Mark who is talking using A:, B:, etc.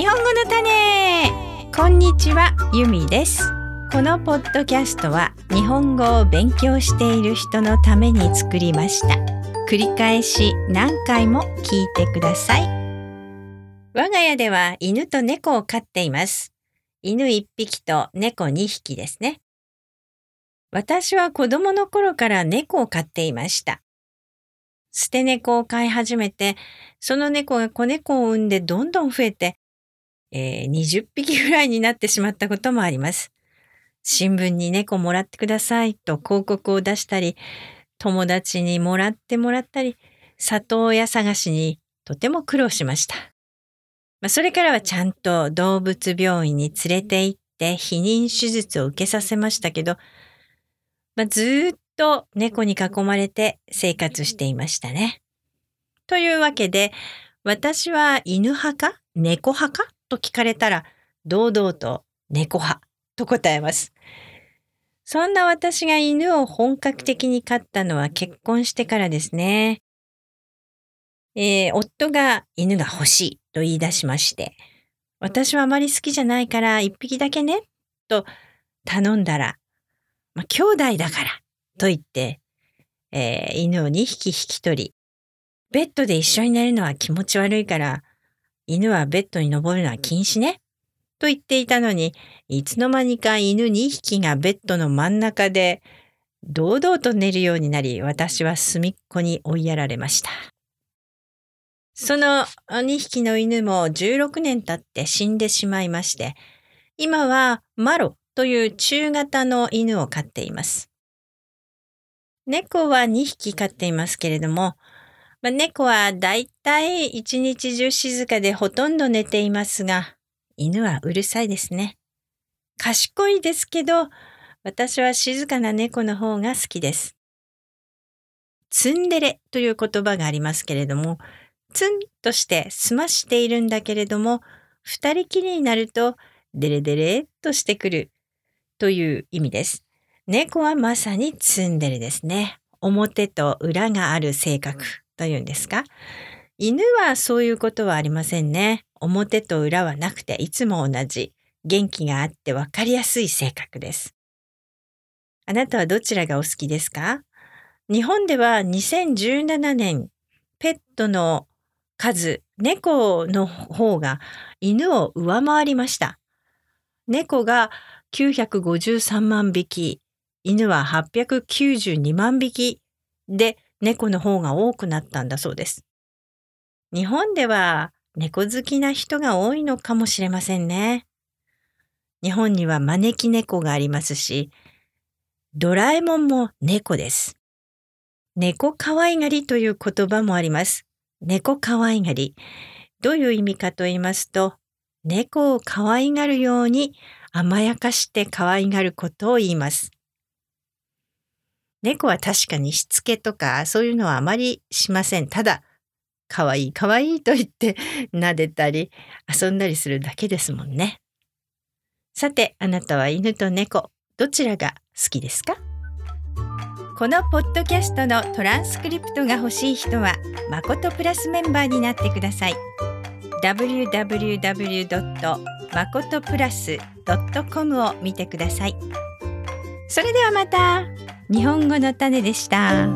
A: 日本語の種。こんにちはゆみです。このポッドキャストは日本語を勉強している人のために作りました。繰り返し何回も聞いてください。我が家では犬と猫を飼っています。犬1匹と猫2匹ですね。私は子供の頃から猫を飼っていました。捨て猫を飼い始めて、その猫が子猫を産んでどんどん増えて、えー、20匹ぐらいになってしまったこともあります。新聞に猫もらってくださいと広告を出したり、友達にもらってもらったり、里親探しにとても苦労しました。まあ、それからはちゃんと動物病院に連れて行って避妊手術を受けさせましたけど、まあ、ずっと猫に囲まれて生活していましたね。というわけで、私は犬派か猫派かと聞かれたら、堂々と猫派と答えます。そんな私が犬を本格的に飼ったのは結婚してからですね。えー、夫が犬が欲しいと言い出しまして、私はあまり好きじゃないから一匹だけね、と頼んだら、ま、兄弟だからと言って、えー、犬を2匹引き取り、ベッドで一緒に寝るのは気持ち悪いから、犬はベッドに登るのは禁止ね。と言っていたのに、いつの間にか犬2匹がベッドの真ん中で、堂々と寝るようになり、私は隅っこに追いやられました。その2匹の犬も16年経って死んでしまいまして、今はマロという中型の犬を飼っています。猫は2匹飼っていますけれども、まあ、猫はだいたい一日中静かでほとんど寝ていますが、犬はうるさいですね。賢いですけど、私は静かな猫の方が好きです。ツンデレという言葉がありますけれども、ツンとして済ましているんだけれども、二人きりになるとデレデレとしてくるという意味です。猫はまさにツンデレですね。表と裏がある性格というんですか？犬はそういうことはありませんね。表と裏はなくていつも同じ。元気があってわかりやすい性格です。あなたはどちらがお好きですか？日本では2017年、ペットの数、猫の方が犬を上回りました。猫が953万匹、犬は892万匹で猫の方が多くなったんだそうです。日本では猫好きな人が多いのかもしれませんね。日本には招き猫がありますし、ドラえもんも猫です。猫可愛がりという言葉もあります。猫可愛がり。どういう意味かと言いますと、猫を可愛がるように甘やかして可愛がることを言います。猫は確かにしつけとかそういうのはあまりしません。ただ、かわいいかわいいと言って撫でたり遊んだりするだけですもんね。さて、あなたは犬と猫、どちらが好きですか？このポッドキャストのトランスクリプトが欲しい人は、まことプラスメンバーになってください。www. まことプラス .com を見てください。それではまた。日本語の種でした。